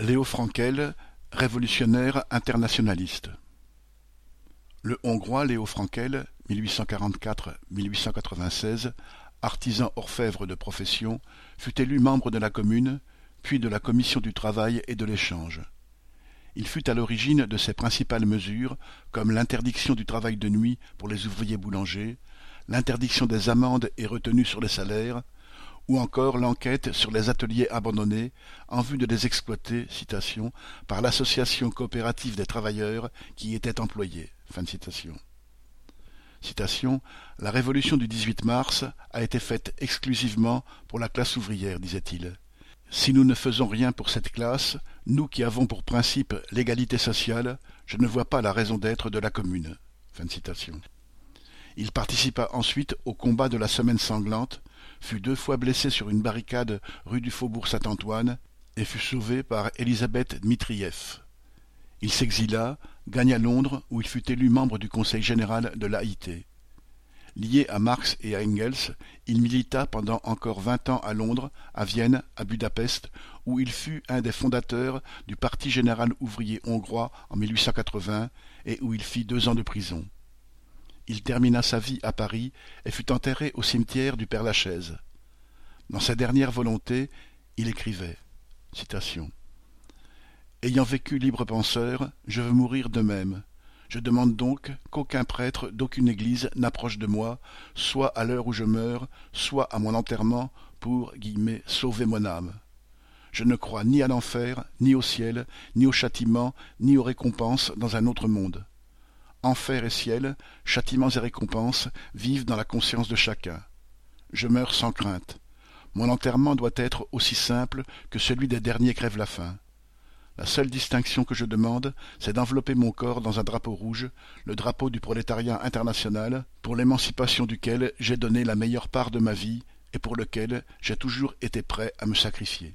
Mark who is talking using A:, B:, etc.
A: Léo Frankel, révolutionnaire internationaliste. Le Hongrois Léo Frankel (1844-1896), artisan orfèvre de profession, fut élu membre de la Commune, puis de la Commission du Travail et de l'Échange. Il fut à l'origine de ses principales mesures, comme l'interdiction du travail de nuit pour les ouvriers boulangers, l'interdiction des amendes et retenues sur les salaires, ou encore l'enquête sur les ateliers abandonnés en vue de les exploiter par l'association coopérative des travailleurs qui y étaient employés. La révolution du 18 mars a été faite exclusivement pour la classe ouvrière, disait-il. Si nous ne faisons rien pour cette classe, nous qui avons pour principe l'égalité sociale, je ne vois pas la raison d'être de la commune. Il participa ensuite au combat de la Semaine sanglante, fut deux fois blessé sur une barricade rue du Faubourg Saint-Antoine et fut sauvé par Elisabeth Dmitrieff. Il s'exila, gagna Londres où il fut élu membre du Conseil général de l'AIT. Lié à Marx et à Engels, il milita pendant encore vingt ans à Londres, à Vienne, à Budapest, où il fut un des fondateurs du Parti général ouvrier hongrois en 1880 et où il fit deux ans de prison. Il termina sa vie à Paris et fut enterré au cimetière du Père-Lachaise. Dans sa dernière volonté, il écrivait Ayant vécu libre penseur, je veux mourir de même. Je demande donc qu'aucun prêtre d'aucune église n'approche de moi, soit à l'heure où je meurs, soit à mon enterrement, pour guillemets, sauver mon âme. Je ne crois ni à l'enfer, ni au ciel, ni au châtiment, ni aux récompenses dans un autre monde. Enfer et ciel, châtiments et récompenses vivent dans la conscience de chacun. Je meurs sans crainte. Mon enterrement doit être aussi simple que celui des derniers crèvent la faim. La seule distinction que je demande, c'est d'envelopper mon corps dans un drapeau rouge, le drapeau du prolétariat international, pour l'émancipation duquel j'ai donné la meilleure part de ma vie et pour lequel j'ai toujours été prêt à me sacrifier.